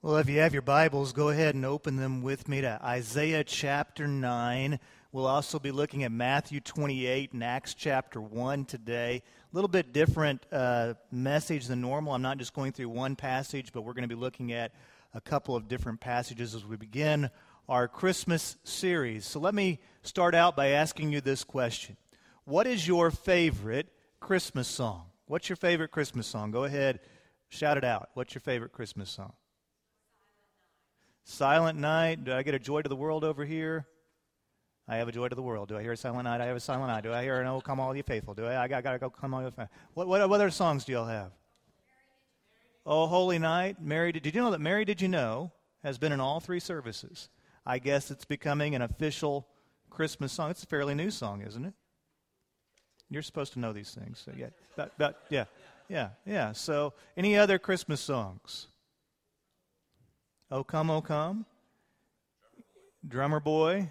Well, if you have your Bibles, go ahead and open them with me to Isaiah chapter 9. We'll also be looking at Matthew 28 and Acts chapter 1 today. A little bit different uh, message than normal. I'm not just going through one passage, but we're going to be looking at a couple of different passages as we begin our Christmas series. So let me start out by asking you this question What is your favorite Christmas song? What's your favorite Christmas song? Go ahead, shout it out. What's your favorite Christmas song? Silent night. Do I get a joy to the world over here? I have a joy to the world. Do I hear a silent night? I have a silent night. Do I hear an oh come all you faithful? Do I? I got, to go come all you faithful. What, what, what other songs do y'all have? Oh, Holy Night. Mary, did, did you know that Mary, did you know, has been in all three services? I guess it's becoming an official Christmas song. It's a fairly new song, isn't it? You're supposed to know these things. So yeah, yeah, yeah, yeah. So, any other Christmas songs? Oh Come, Oh Come. Drummer Boy.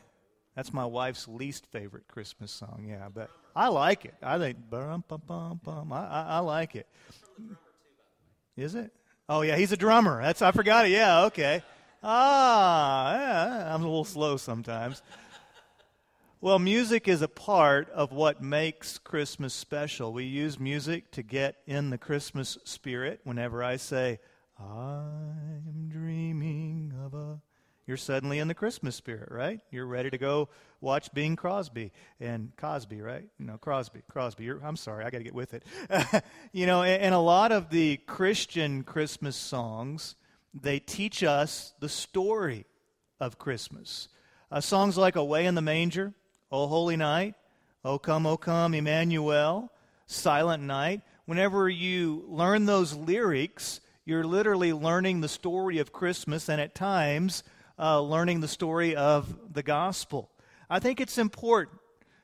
That's my wife's least favorite Christmas song, yeah, but I like it. I think, bum, bum, bum, bum. I, I, I like it. Is it? Oh, yeah, he's a drummer. That's I forgot it. Yeah, okay. Ah, yeah, I'm a little slow sometimes. Well, music is a part of what makes Christmas special. We use music to get in the Christmas spirit. Whenever I say, I'm dreaming of a. You're suddenly in the Christmas spirit, right? You're ready to go watch Bing Crosby and Cosby, right? No, Crosby, Crosby. You're, I'm sorry, I got to get with it. you know, and, and a lot of the Christian Christmas songs, they teach us the story of Christmas. Uh, songs like Away in the Manger, O Holy Night, O Come, O Come, Emmanuel, Silent Night. Whenever you learn those lyrics, you're literally learning the story of Christmas and at times uh, learning the story of the gospel. I think it's important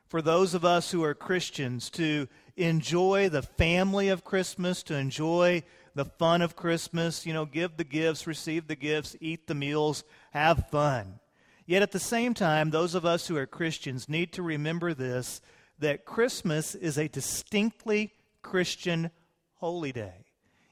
for those of us who are Christians to enjoy the family of Christmas, to enjoy the fun of Christmas, you know, give the gifts, receive the gifts, eat the meals, have fun. Yet at the same time, those of us who are Christians need to remember this that Christmas is a distinctly Christian holy day.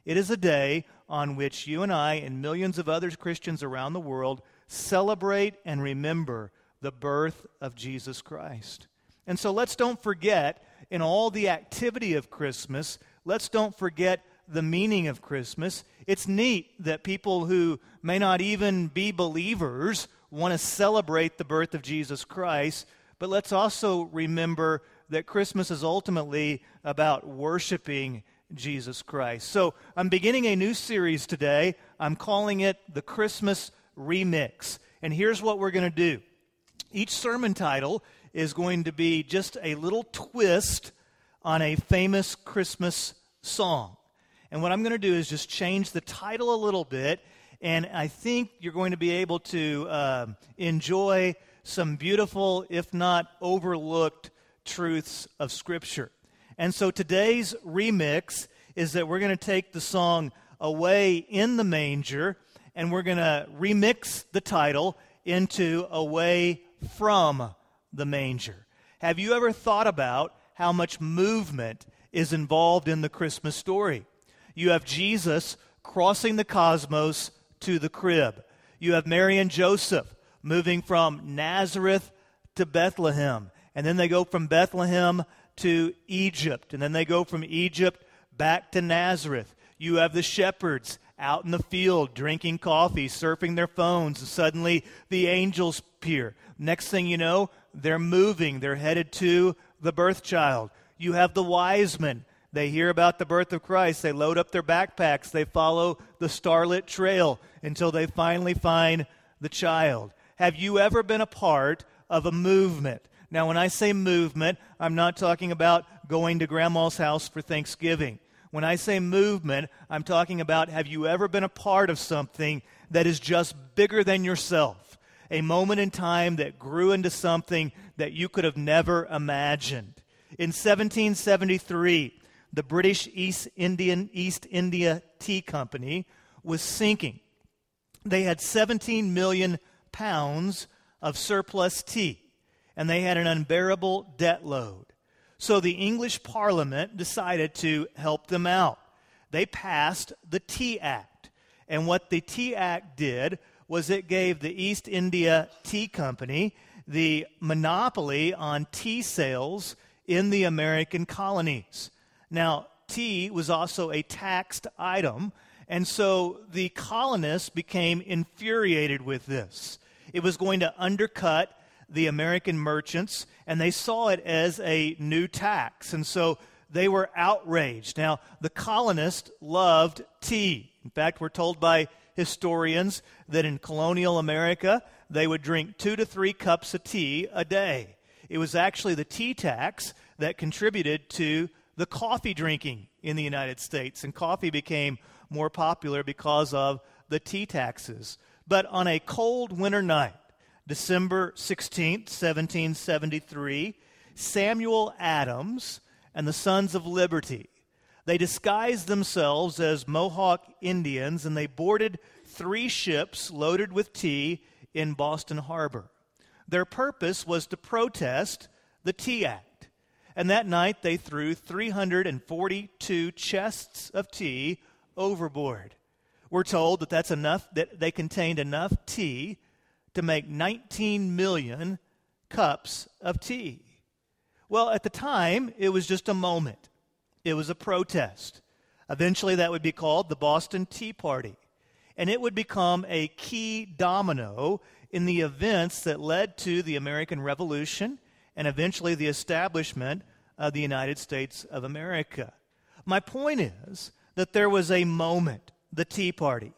It is a day on which you and I and millions of other Christians around the world celebrate and remember the birth of Jesus Christ. And so let's don't forget, in all the activity of Christmas, let's don't forget the meaning of Christmas. It's neat that people who may not even be believers want to celebrate the birth of Jesus Christ, but let's also remember that Christmas is ultimately about worshiping Jesus Christ. So I'm beginning a new series today. I'm calling it the Christmas Remix. And here's what we're going to do each sermon title is going to be just a little twist on a famous Christmas song. And what I'm going to do is just change the title a little bit. And I think you're going to be able to uh, enjoy some beautiful, if not overlooked, truths of Scripture. And so today's remix is that we're going to take the song Away in the Manger and we're going to remix the title into Away from the Manger. Have you ever thought about how much movement is involved in the Christmas story? You have Jesus crossing the cosmos to the crib. You have Mary and Joseph moving from Nazareth to Bethlehem. And then they go from Bethlehem to Egypt, and then they go from Egypt back to Nazareth. You have the shepherds out in the field drinking coffee, surfing their phones, and suddenly the angels appear. Next thing you know, they're moving, they're headed to the birth child. You have the wise men. They hear about the birth of Christ. They load up their backpacks. They follow the starlit trail until they finally find the child. Have you ever been a part of a movement now, when I say movement, I'm not talking about going to grandma's house for Thanksgiving. When I say movement, I'm talking about have you ever been a part of something that is just bigger than yourself? A moment in time that grew into something that you could have never imagined. In 1773, the British East Indian East India Tea Company was sinking. They had 17 million pounds of surplus tea and they had an unbearable debt load. So the English Parliament decided to help them out. They passed the Tea Act. And what the Tea Act did was it gave the East India Tea Company the monopoly on tea sales in the American colonies. Now, tea was also a taxed item, and so the colonists became infuriated with this. It was going to undercut the American merchants, and they saw it as a new tax. And so they were outraged. Now, the colonists loved tea. In fact, we're told by historians that in colonial America, they would drink two to three cups of tea a day. It was actually the tea tax that contributed to the coffee drinking in the United States, and coffee became more popular because of the tea taxes. But on a cold winter night, December 16th, 1773, Samuel Adams and the Sons of Liberty. They disguised themselves as Mohawk Indians and they boarded three ships loaded with tea in Boston Harbor. Their purpose was to protest the Tea Act. And that night they threw 342 chests of tea overboard. We're told that that's enough that they contained enough tea to make 19 million cups of tea. Well, at the time, it was just a moment, it was a protest. Eventually, that would be called the Boston Tea Party. And it would become a key domino in the events that led to the American Revolution and eventually the establishment of the United States of America. My point is that there was a moment, the Tea Party,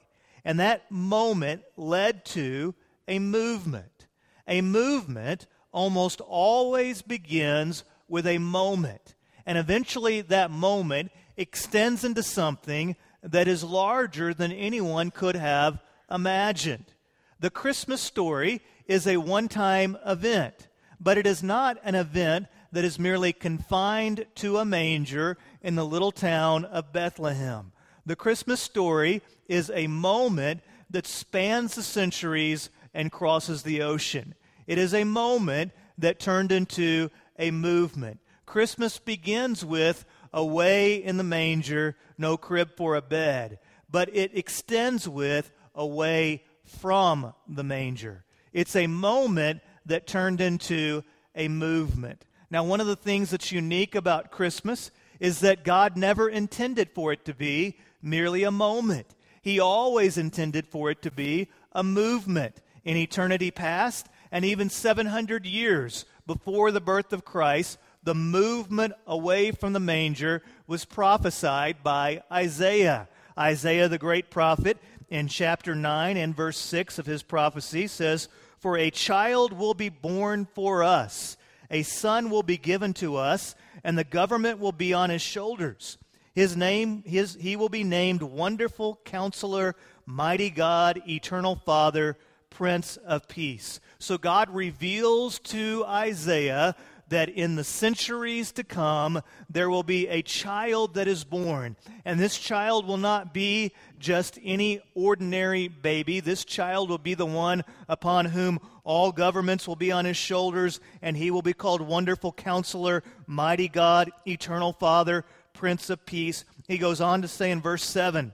and that moment led to a movement. A movement almost always begins with a moment. And eventually, that moment extends into something that is larger than anyone could have imagined. The Christmas story is a one time event, but it is not an event that is merely confined to a manger in the little town of Bethlehem. The Christmas story is a moment that spans the centuries and crosses the ocean. It is a moment that turned into a movement. Christmas begins with away in the manger, no crib for a bed, but it extends with away from the manger. It's a moment that turned into a movement. Now, one of the things that's unique about Christmas is that God never intended for it to be merely a moment. He always intended for it to be a movement in eternity past and even 700 years before the birth of Christ, the movement away from the manger was prophesied by Isaiah. Isaiah, the great prophet, in chapter 9 and verse 6 of his prophecy says, For a child will be born for us, a son will be given to us, and the government will be on his shoulders. His name, his, he will be named Wonderful Counselor, Mighty God, Eternal Father, Prince of Peace. So God reveals to Isaiah that in the centuries to come, there will be a child that is born. And this child will not be just any ordinary baby. This child will be the one upon whom all governments will be on his shoulders, and he will be called Wonderful Counselor, Mighty God, Eternal Father, Prince of Peace. He goes on to say in verse 7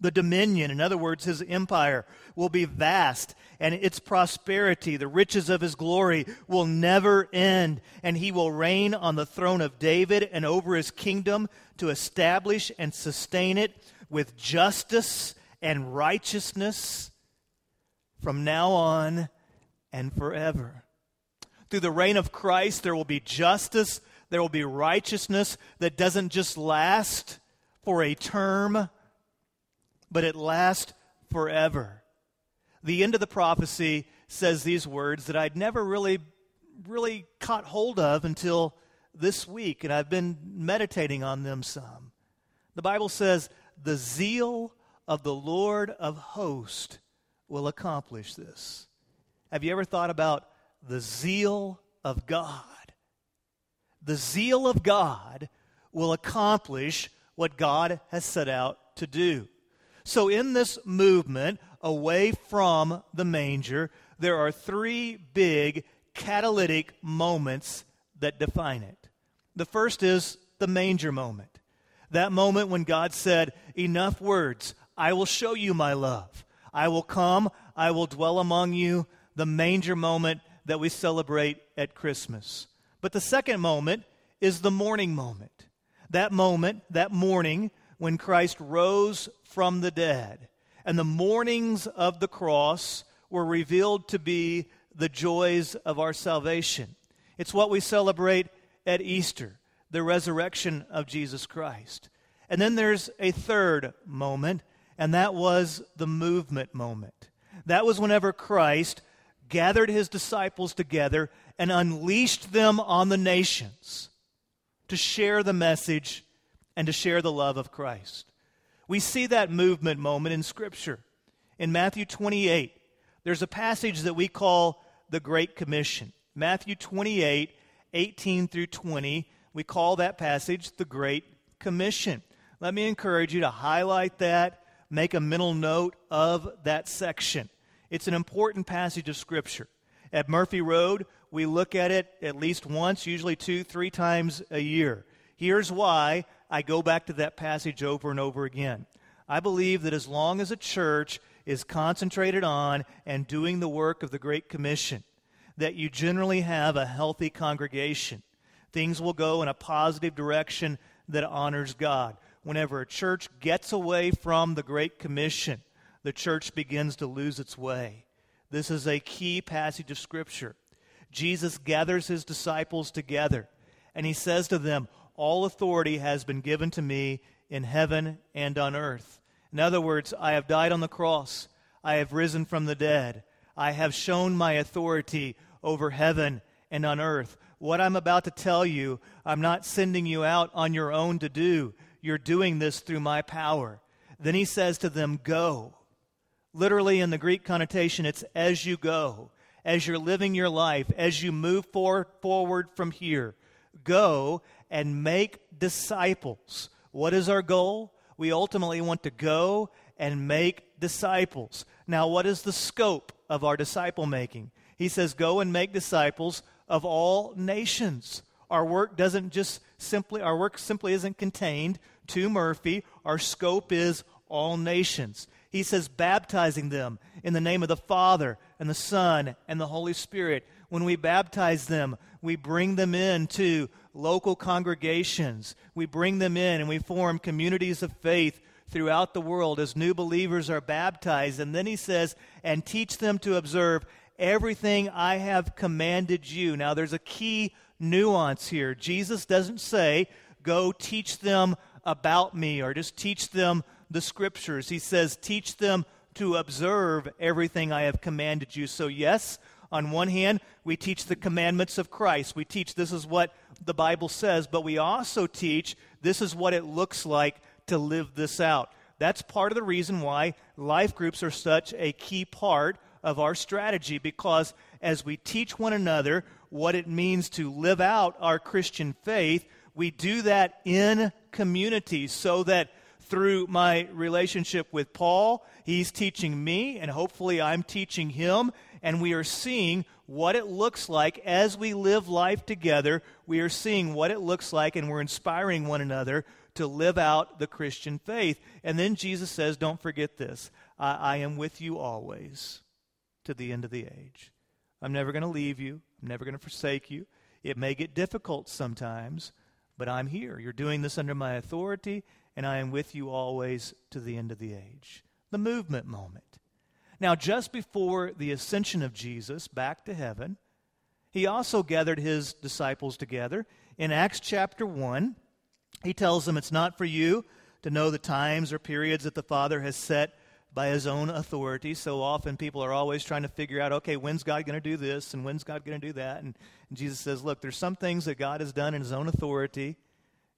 the dominion, in other words, his empire, will be vast, and its prosperity, the riches of his glory, will never end. And he will reign on the throne of David and over his kingdom to establish and sustain it with justice and righteousness from now on and forever. Through the reign of Christ, there will be justice, there will be righteousness that doesn't just last for a term but it lasts forever. The end of the prophecy says these words that I'd never really, really caught hold of until this week, and I've been meditating on them some. The Bible says, The zeal of the Lord of hosts will accomplish this. Have you ever thought about the zeal of God? The zeal of God will accomplish what God has set out to do. So, in this movement away from the manger, there are three big catalytic moments that define it. The first is the manger moment. That moment when God said, Enough words, I will show you my love. I will come, I will dwell among you, the manger moment that we celebrate at Christmas. But the second moment is the morning moment. That moment, that morning, when Christ rose from the dead. And the mournings of the cross were revealed to be the joys of our salvation. It's what we celebrate at Easter, the resurrection of Jesus Christ. And then there's a third moment, and that was the movement moment. That was whenever Christ gathered his disciples together and unleashed them on the nations to share the message and to share the love of Christ. We see that movement moment in Scripture. In Matthew 28, there's a passage that we call the Great Commission. Matthew 28, 18 through 20, we call that passage the Great Commission. Let me encourage you to highlight that, make a mental note of that section. It's an important passage of Scripture. At Murphy Road, we look at it at least once, usually two, three times a year. Here's why I go back to that passage over and over again. I believe that as long as a church is concentrated on and doing the work of the Great Commission, that you generally have a healthy congregation. Things will go in a positive direction that honors God. Whenever a church gets away from the Great Commission, the church begins to lose its way. This is a key passage of Scripture. Jesus gathers his disciples together, and he says to them, all authority has been given to me in heaven and on earth. In other words, I have died on the cross. I have risen from the dead. I have shown my authority over heaven and on earth. What I'm about to tell you, I'm not sending you out on your own to do. You're doing this through my power. Then he says to them, Go. Literally, in the Greek connotation, it's as you go, as you're living your life, as you move for, forward from here. Go and make disciples. What is our goal? We ultimately want to go and make disciples. Now, what is the scope of our disciple making? He says, Go and make disciples of all nations. Our work doesn't just simply, our work simply isn't contained to Murphy. Our scope is all nations. He says, baptizing them in the name of the Father and the Son and the Holy Spirit. When we baptize them, we bring them into local congregations. We bring them in and we form communities of faith throughout the world as new believers are baptized. And then he says, and teach them to observe everything I have commanded you. Now, there's a key nuance here. Jesus doesn't say, go teach them about me or just teach them the scriptures. He says, teach them to observe everything I have commanded you. So, yes, on one hand, we teach the commandments of Christ. We teach this is what the Bible says, but we also teach this is what it looks like to live this out. That's part of the reason why life groups are such a key part of our strategy because as we teach one another what it means to live out our Christian faith, we do that in community so that through my relationship with Paul, he's teaching me, and hopefully I'm teaching him, and we are seeing what it looks like as we live life together. We are seeing what it looks like, and we're inspiring one another to live out the Christian faith. And then Jesus says, Don't forget this I, I am with you always to the end of the age. I'm never going to leave you, I'm never going to forsake you. It may get difficult sometimes, but I'm here. You're doing this under my authority, and I am with you always to the end of the age. The movement moment. Now, just before the ascension of Jesus back to heaven, he also gathered his disciples together. In Acts chapter 1, he tells them it's not for you to know the times or periods that the Father has set by his own authority. So often people are always trying to figure out, okay, when's God going to do this and when's God going to do that? And, and, Jesus says, look, there's some things that God has done in his own authority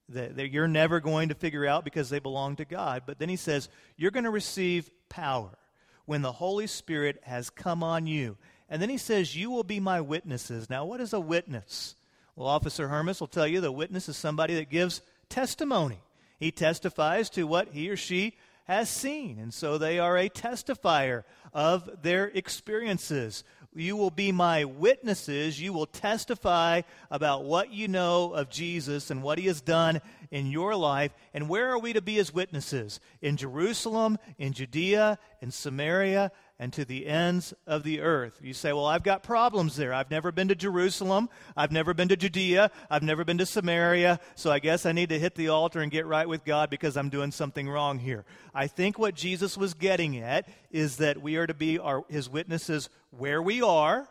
that, that you're never going to figure out because they belong to God. But then he says, you're going to receive power when the Holy Spirit has come on you. And then he says, You will be my witnesses. Now, what is a witness? Well, Officer Hermes will tell you the witness is somebody that gives testimony. He testifies to what he or she has seen. And so they are a testifier of their experiences. You will be my witnesses. You will testify about what you know of Jesus and what he has done in your life. And where are we to be his witnesses? In Jerusalem, in Judea, in Samaria, and to the ends of the earth. You say, Well, I've got problems there. I've never been to Jerusalem. I've never been to Judea. I've never been to Samaria. So I guess I need to hit the altar and get right with God because I'm doing something wrong here. I think what Jesus was getting at is that we are to be our, his witnesses where we are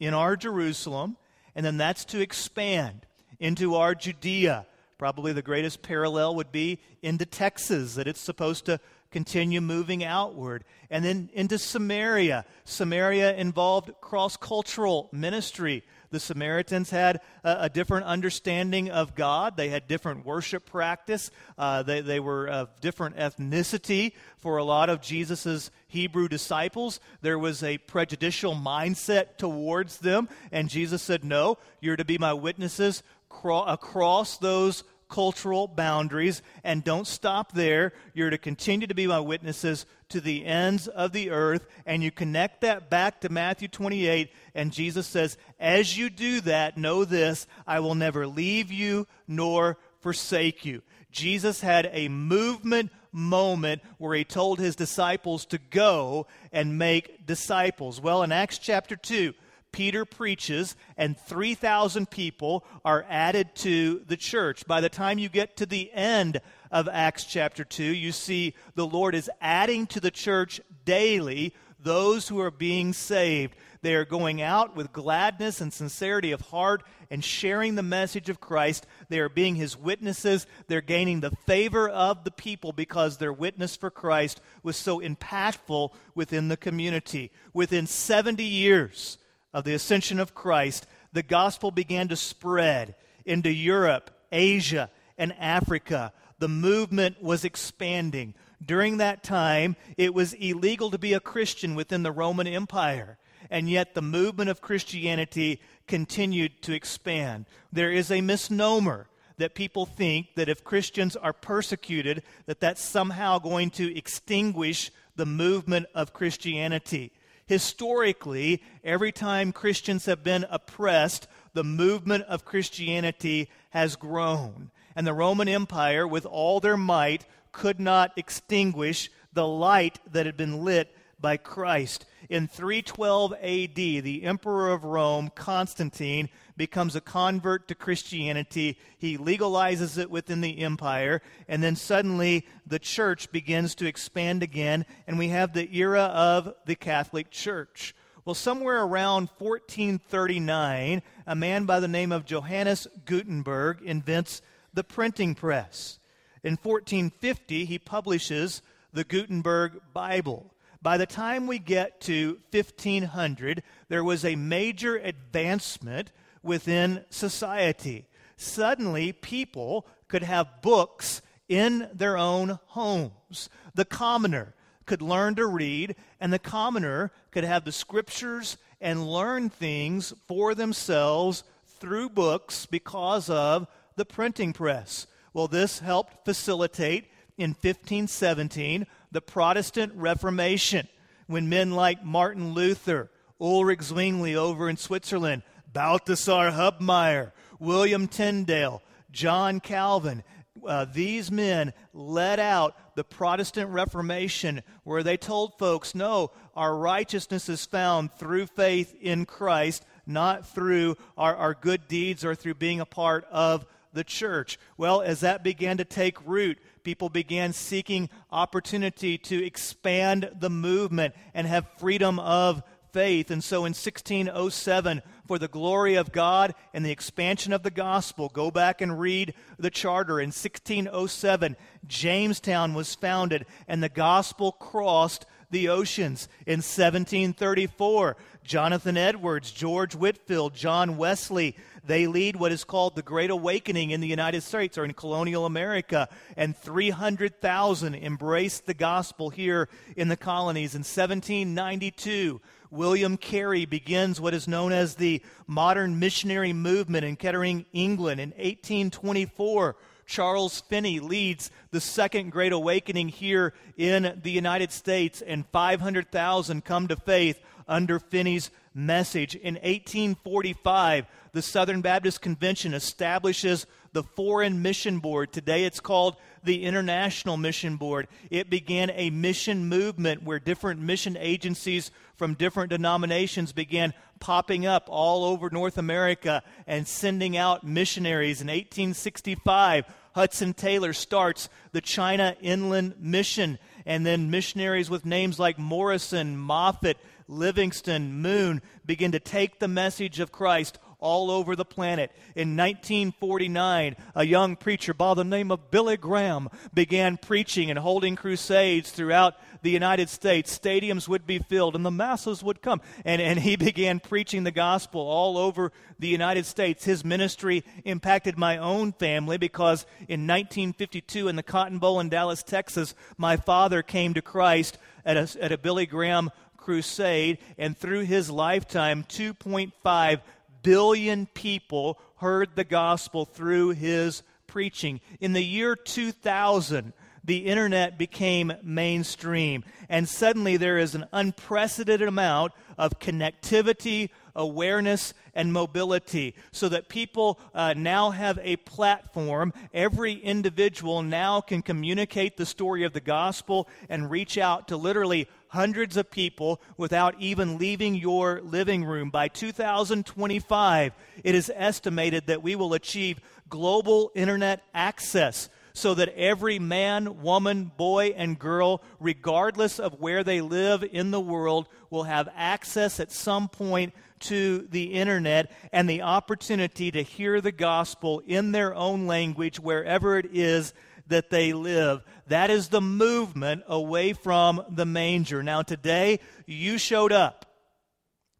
in our Jerusalem, and then that's to expand into our Judea. Probably the greatest parallel would be into Texas, that it's supposed to continue moving outward. And then into Samaria. Samaria involved cross cultural ministry. The Samaritans had a, a, different understanding of God. They had different worship practice. Uh, they, they were of different ethnicity for a lot of Jesus' Hebrew disciples. There was a prejudicial mindset towards them. And Jesus said, No, you're to be my witnesses cro- across those cultural boundaries. And don't stop there. You're to continue to be my witnesses to the ends of the earth. And you connect that back to Matthew 28. And Jesus says, As you do that, know this I will never leave you nor forsake you. Jesus had a movement moment where he told his disciples to go and make disciples. Well, in Acts chapter 2, Peter preaches, and 3,000 people are added to the church. By the time you get to the end of Acts chapter 2, you see the Lord is adding to the church daily those who are being saved. They are going out with gladness and sincerity of heart and sharing the message of Christ. They are being his witnesses. They're gaining the favor of the people because their witness for Christ was so impactful within the community. Within 70 years, of the ascension of Christ, the gospel began to spread into Europe, Asia, and Africa. The movement was expanding. During that time, it was illegal to be a Christian within the Roman Empire, and yet the movement of Christianity continued to expand. There is a misnomer that people think that if Christians are persecuted, that that's somehow going to extinguish the movement of Christianity. Historically, every time Christians have been oppressed, the movement of Christianity has grown. And the Roman Empire, with all their might, could not extinguish the light that had been lit by Christ. In 312 AD, the emperor of Rome, Constantine, becomes a convert to Christianity. He legalizes it within the empire, and then suddenly the church begins to expand again, and we have the era of the Catholic Church. Well, somewhere around 1439, a man by the name of Johannes Gutenberg invents the printing press. In 1450, he publishes the Gutenberg Bible. By the time we get to 1500, there was a major advancement within society. Suddenly, people could have books in their own homes. The commoner could learn to read, and the commoner could have the scriptures and learn things for themselves through books because of the printing press. Well, this helped facilitate in 1517 the Protestant Reformation when men like Martin Luther, Ulrich Zwingli over in Switzerland, Balthasar Hubmaier, William Tyndale, John Calvin. Uh, these men led out the Protestant Reformation where they told folks, no, our righteousness is found through faith in Christ, not through our, our good deeds or through being a part of the church. Well, as that began to take root, people began seeking opportunity to expand the movement and have freedom of faith. And so in 1607, for the glory of God and the expansion of the gospel, go back and read the charter. In 1607, Jamestown was founded and the gospel crossed the oceans. In 1734, Jonathan Edwards, George Whitefield, John Wesley, they lead what is called the Great Awakening in the United States or in colonial America, and 300,000 embraced the gospel here in the colonies. In 1792, William Carey begins what is known as the modern missionary movement in Kettering, England. In 1824, Charles Finney leads the second great awakening here in the United States, and 500,000 come to faith under Finney's message. In 1845, the Southern Baptist Convention establishes the Foreign Mission Board. Today it's called the International Mission Board. It began a mission movement where different mission agencies from different denominations began popping up all over North America and sending out missionaries. In 1865, Hudson Taylor starts the China Inland Mission, and then missionaries with names like Morrison, Moffat, Livingstone, Moon begin to take the message of Christ all over the planet. In 1949, a young preacher by the name of Billy Graham began preaching and holding crusades throughout the United States. Stadiums would be filled and the masses would come. And, and he began preaching the gospel all over the United States. His ministry impacted my own family because in 1952 in the Cotton Bowl in Dallas, Texas, my father came to Christ at a, at a Billy Graham crusade, and through his lifetime, 2.5 billion people heard the gospel through his preaching. In the year 2000, the internet became mainstream, and suddenly there is an unprecedented amount of connectivity, awareness, and mobility so that people uh, now have a platform. Every individual now can communicate the story of the gospel and reach out to literally hundreds of people without even leaving your living room. By 2025, it is estimated that we will achieve global internet access so that every man, woman, boy, and girl, regardless of where they live in the world, will have access at some point to the internet and the opportunity to hear the gospel in their own language wherever it is that they live. That is the movement away from the manger. Now, today, you showed up.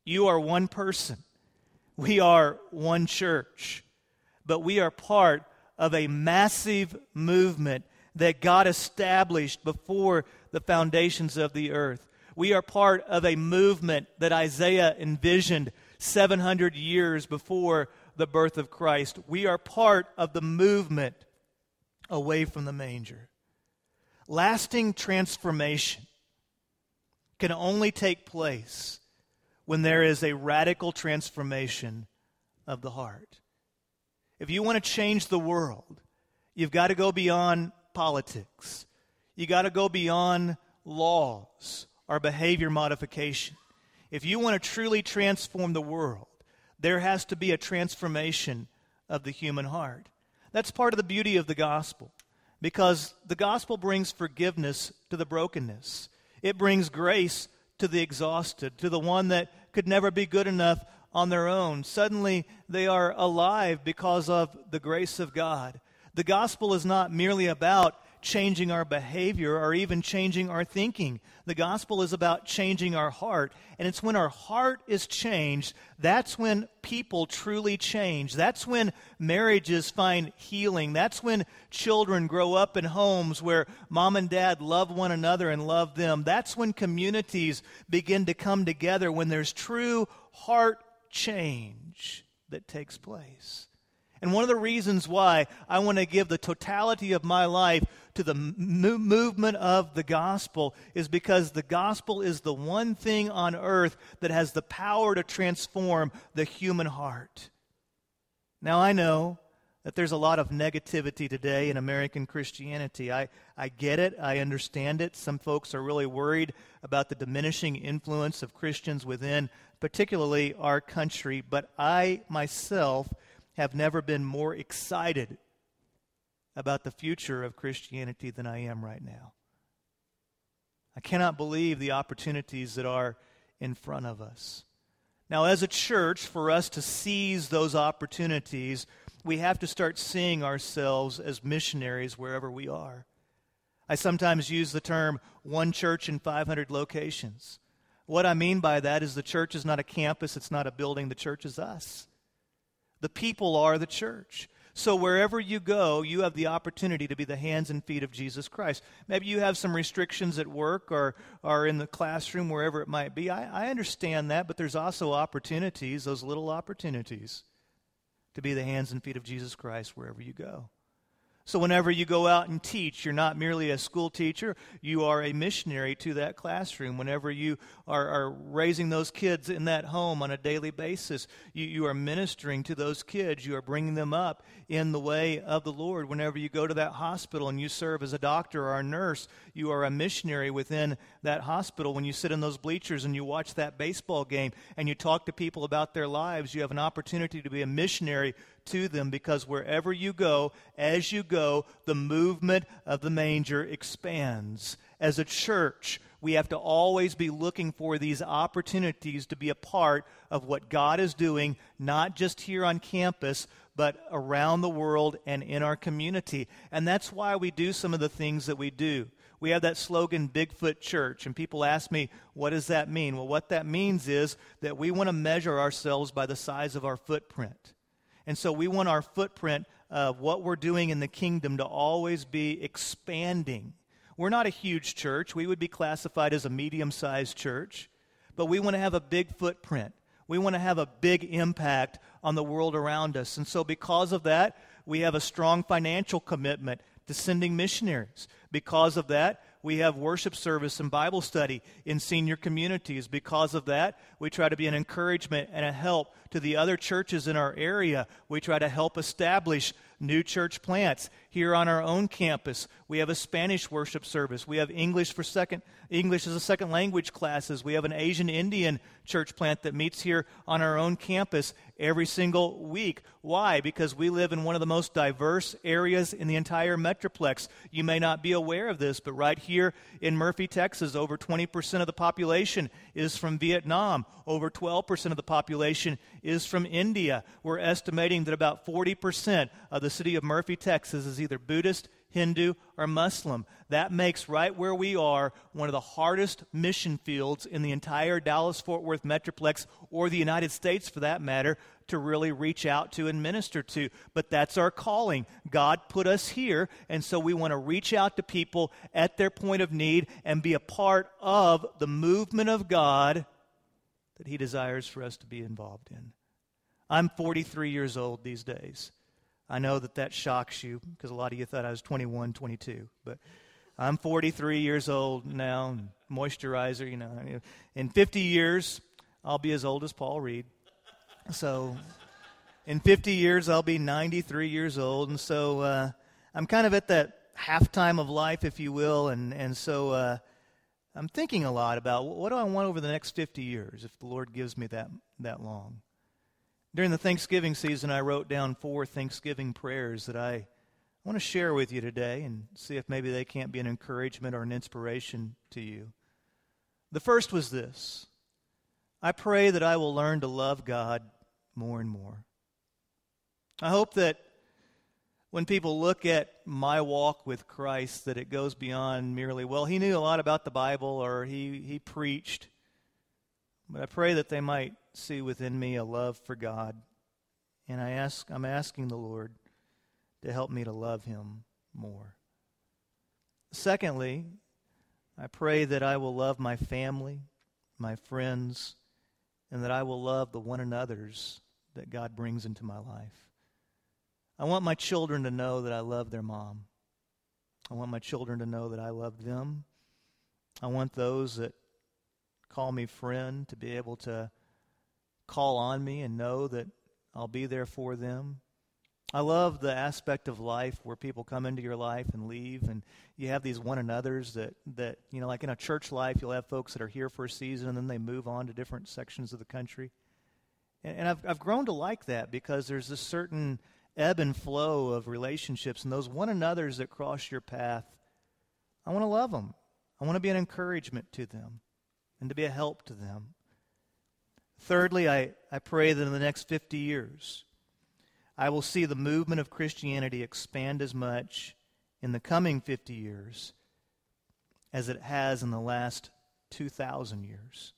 You are one person. We are one church. But we are part of a massive movement that God established before the foundations of the earth. We are part of a movement that Isaiah envisioned 700 years before the birth of Christ. We are part of the movement away from the manger. Lasting transformation can only take place when there is a radical transformation of the heart. If you want to change the world, you've got to go beyond politics. You got to go beyond laws or behavior modification. If you want to truly transform the world, there has to be a transformation of the human heart. That's part of the beauty of the gospel because the gospel brings forgiveness to the brokenness. It brings grace to the exhausted, to the one that could never be good enough on their own. Suddenly they are alive because of the grace of God. The gospel is not merely about changing our behavior or even changing our thinking. The gospel is about changing our heart. And it's when our heart is changed, that's when people truly change. That's when marriages find healing. That's when children grow up in homes where mom and dad love one another and love them. That's when communities begin to come together, when there's true heart change that takes place. And one of the reasons why I want to give the totality of my life to the movement of the gospel is because the gospel is the one thing on earth that has the power to transform the human heart. Now, I know that there's a lot of negativity today in American Christianity. I, I get it, I understand it. Some folks are really worried about the diminishing influence of Christians within, particularly our country, but I myself have never been more excited about the future of Christianity than I am right now. I cannot believe the opportunities that are in front of us. Now, as a church, for us to seize those opportunities, we have to start seeing ourselves as missionaries wherever we are. I sometimes use the term one church in 500 locations. What I mean by that is the church is not a campus, it's not a building, the church is us. The people are the church. So wherever you go, you have the opportunity to be the hands and feet of Jesus Christ. Maybe you have some restrictions at work or, or in the classroom, wherever it might be. I, I understand that, but there's also opportunities, those little opportunities, to be the hands and feet of Jesus Christ wherever you go. So, whenever you go out and teach, you're not merely a school teacher, you are a missionary to that classroom. Whenever you are, are raising those kids in that home on a daily basis, you, you are ministering to those kids. You are bringing them up in the way of the Lord. Whenever you go to that hospital and you serve as a doctor or a nurse, you are a missionary within that hospital. When you sit in those bleachers and you watch that baseball game and you talk to people about their lives, you have an opportunity to be a missionary to them because wherever you go, as you go, the movement of the manger expands. As a church, we have to always be looking for these opportunities to be a part of what God is doing, not just here on campus, but around the world and in our community. And that's why we do some of the things that we do. We have that slogan, Bigfoot Church, and people ask me, what does that mean? Well, what that means is that we want to measure ourselves by the size of our footprint. And so we want our footprint of what we're doing in the kingdom to always be expanding. We're not a huge church. We would be classified as a medium sized church, but we want to have a big footprint. We want to have a big impact on the world around us. And so, because of that, we have a strong financial commitment to sending missionaries. Because of that, we have worship service and Bible study in senior communities. Because of that, we try to be an encouragement and a help to the other churches in our area. We try to help establish new church plants here on our own campus. We have a Spanish worship service. We have English for second English as a second language classes. We have an Asian Indian church plant that meets here on our own campus every single week. Why? Because we live in one of the most diverse areas in the entire metroplex. You may not be aware of this, but right here in Murphy, Texas, over 20% of the population is from Vietnam. Over 12% of the population is from India. We're estimating that about 40% of the city of Murphy, Texas is either Buddhist, Hindu, or Muslim. That makes right where we are one of the hardest mission fields in the entire Dallas Fort Worth Metroplex, or the United States for that matter, to really reach out to and minister to. But that's our calling. God put us here, and so we want to reach out to people at their point of need and be a part of the movement of God that He desires for us to be involved in. I'm 43 years old these days. I know that that shocks you because a lot of you thought I was 21, 22. But I'm 43 years old now, moisturizer, you know. In 50 years, I'll be as old as Paul Reed. So in 50 years, I'll be 93 years old. And so uh, I'm kind of at that halftime of life, if you will. And, and so uh, I'm thinking a lot about what do I want over the next 50 years if the Lord gives me that, that long. During the Thanksgiving season, I wrote down four Thanksgiving prayers that I want to share with you today and see if maybe they can't be an encouragement or an inspiration to you. The first was this I pray that I will learn to love God more and more. I hope that when people look at my walk with Christ, that it goes beyond merely, well, he knew a lot about the Bible or he, he preached. But I pray that they might see within me a love for God. And I ask, I'm asking the Lord to help me to love him more. Secondly, I pray that I will love my family, my friends, and that I will love the one another's that God brings into my life. I want my children to know that I love their mom. I want my children to know that I love them. I want those that call me friend to be able to call on me and know that I'll be there for them. I love the aspect of life where people come into your life and leave, and you have these one another's that, that, you know, like in a church life, you'll have folks that are here for a season and then they move on to different sections of the country. And, and I've, I've grown to like that because there's a certain ebb and flow of relationships, and those one another's that cross your path, I want to love them. I want to be an encouragement to them and to be a help to them. Thirdly, I, I pray that in the next 50 years, I will see the movement of Christianity expand as much in the coming 50 years as it has in the last 2,000 years.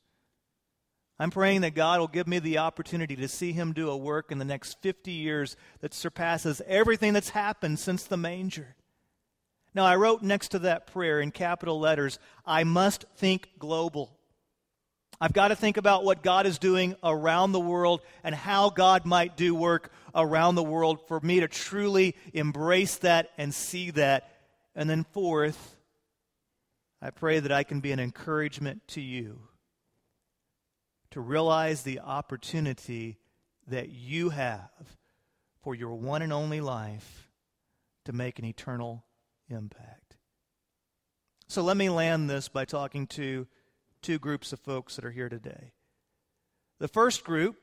I'm praying that God will give me the opportunity to see Him do a work in the next 50 years that surpasses everything that's happened since the manger. Now, I wrote next to that prayer in capital letters, I must think global. I've got to think about what God is doing around the world and how God might do work around the world for me to truly embrace that and see that. And then, fourth, I pray that I can be an encouragement to you to realize the opportunity that you have for your one and only life to make an eternal impact. So let me land this by talking to two groups of folks that are here today. The first group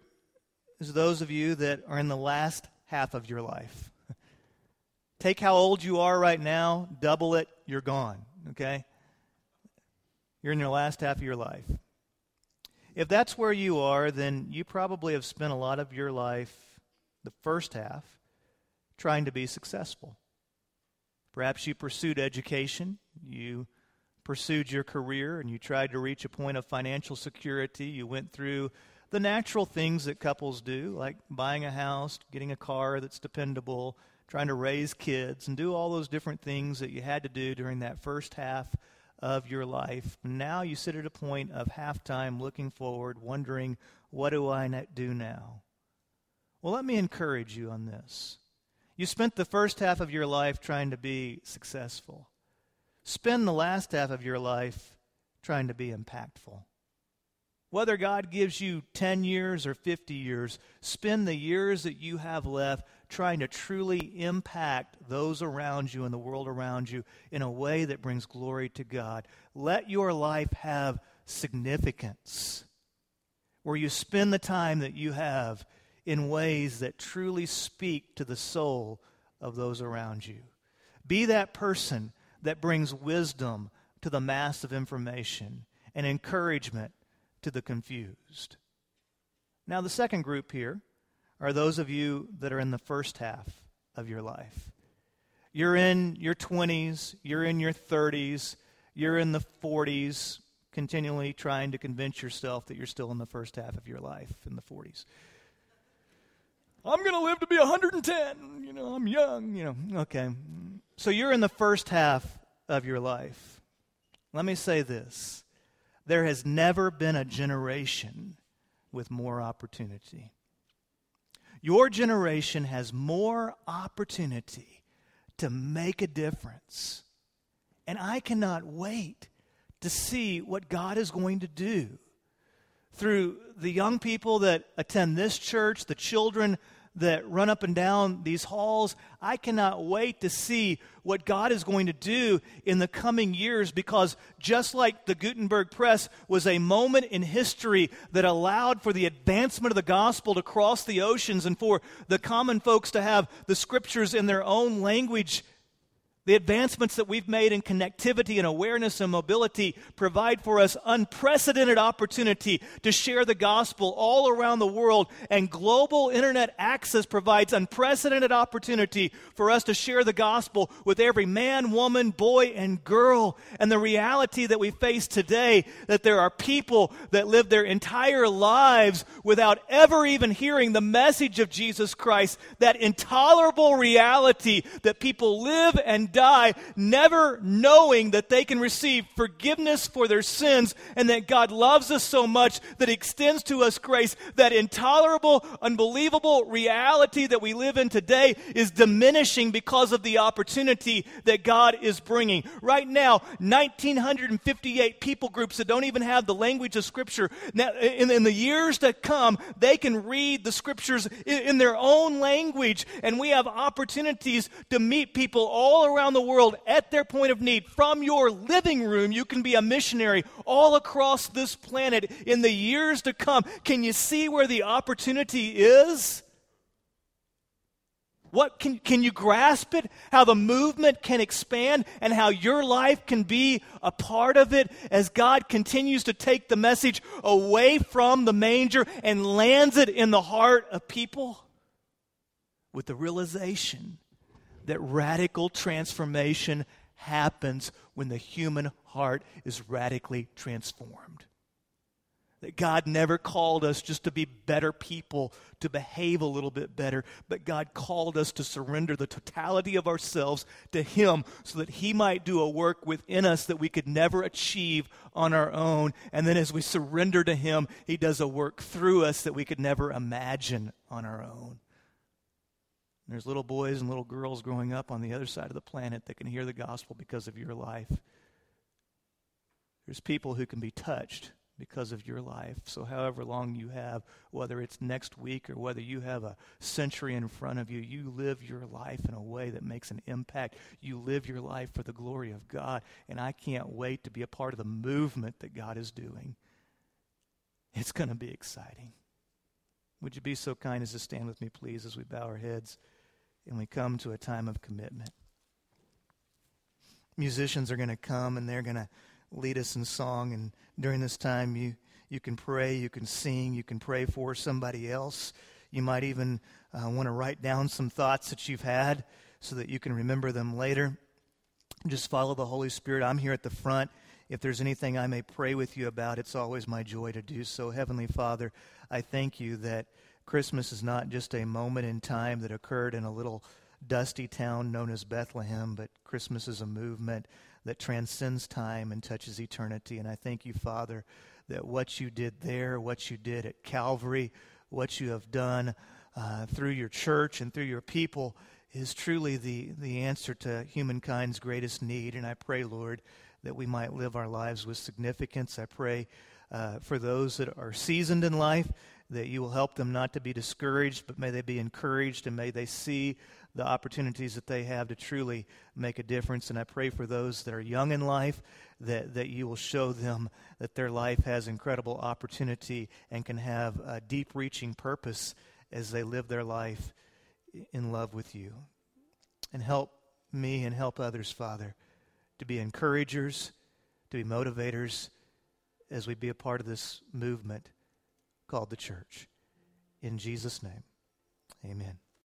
is those of you that are in the last half of your life. Take how old you are right now, double it, you're gone, okay? You're in your last half of your life. If that's where you are, then you probably have spent a lot of your life, the first half, trying to be successful. Perhaps you pursued education, you pursued your career, and you tried to reach a point of financial security. You went through the natural things that couples do, like buying a house, getting a car that's dependable, trying to raise kids, and do all those different things that you had to do during that first half of your life. Now you sit at a point of halftime looking forward, wondering, what do I do now? Well, let me encourage you on this. You spent the first half of your life trying to be successful. Spend the last half of your life trying to be impactful. Whether God gives you 10 years or 50 years, spend the years that you have left trying to truly impact those around you and the world around you in a way that brings glory to God. Let your life have significance, where you spend the time that you have in ways that truly speak to the soul of those around you. Be that person that brings wisdom to the mass of information and encouragement to the confused. Now, the second group here are those of you that are in the first half of your life. You're in your 20s, you're in your 30s, you're in the 40s, continually trying to convince yourself that you're still in the first half of your life in the 40s. I'm going to live to be 110. You know, I'm young, you know. Okay. So you're in the first half of your life. Let me say this there has never been a generation with more opportunity. Your generation has more opportunity to make a difference. And I cannot wait to see what God is going to do through the young people that attend this church, the children that run up and down these halls. I cannot wait to see what God is going to do in the coming years because just like the Gutenberg Press was a moment in history that allowed for the advancement of the gospel to cross the oceans and for the common folks to have the scriptures in their own language the advancements that we've made in connectivity and awareness and mobility provide for us unprecedented opportunity to share the gospel all around the world, and global internet access provides unprecedented opportunity for us to share the gospel with every man, woman, boy, and girl. And the reality that we face today that there are people that live their entire lives without ever even hearing the message of Jesus Christ, that intolerable reality that people live and die never knowing that they can receive forgiveness for their sins and that God loves us so much that He extends to us grace. That intolerable, unbelievable reality that we live in today is diminishing because of the opportunity that God is bringing. Right now, 1,958 people groups that don't even have the language of Scripture. Now, in, in the years to come, they can read the Scriptures in, in their own language, and we have opportunities to meet people all around around the world at their point of need. From your living room, you can be a missionary all across this planet in the years to come. Can you see where the opportunity is? What can, can you grasp it? How the movement can expand and how your life can be a part of it as God continues to take the message away from the manger and lands it in the heart of people with the realization that radical transformation happens when the human heart is radically transformed. That God never called us just to be better people, to behave a little bit better, but God called us to surrender the totality of ourselves to Him so that He might do a work within us that we could never achieve on our own. And then as we surrender to Him, He does a work through us that we could never imagine on our own. There's little boys and little girls growing up on the other side of the planet that can hear the gospel because of your life. There's people who can be touched because of your life. So, however long you have, whether it's next week or whether you have a century in front of you, you live your life in a way that makes an impact. You live your life for the glory of God. And I can't wait to be a part of the movement that God is doing. It's going to be exciting. Would you be so kind as to stand with me, please, as we bow our heads and we come to a time of commitment? Musicians are going to come and they're going to lead us in song. And during this time, you, you can pray, you can sing, you can pray for somebody else. You might even uh, want to write down some thoughts that you've had so that you can remember them later. Just follow the Holy Spirit. I'm here at the front. If there's anything I may pray with you about, it's always my joy to do so. Heavenly Father, I thank you that Christmas is not just a moment in time that occurred in a little dusty town known as Bethlehem, but Christmas is a movement that transcends time and touches eternity. And I thank you, Father, that what you did there, what you did at Calvary, what you have done uh, through your church and through your people is truly the, the answer to humankind's greatest need. And I pray, Lord, that we might live our lives with significance. I pray uh, for those that are seasoned in life that you will help them not to be discouraged, but may they be encouraged and may they see the opportunities that they have to truly make a difference. And I pray for those that are young in life that, that you will show them that their life has incredible opportunity and can have a deep reaching purpose as they live their life in love with you. And help me and help others, Father, to be encouragers, to be motivators as we be a part of this movement called the church. In Jesus' name, amen.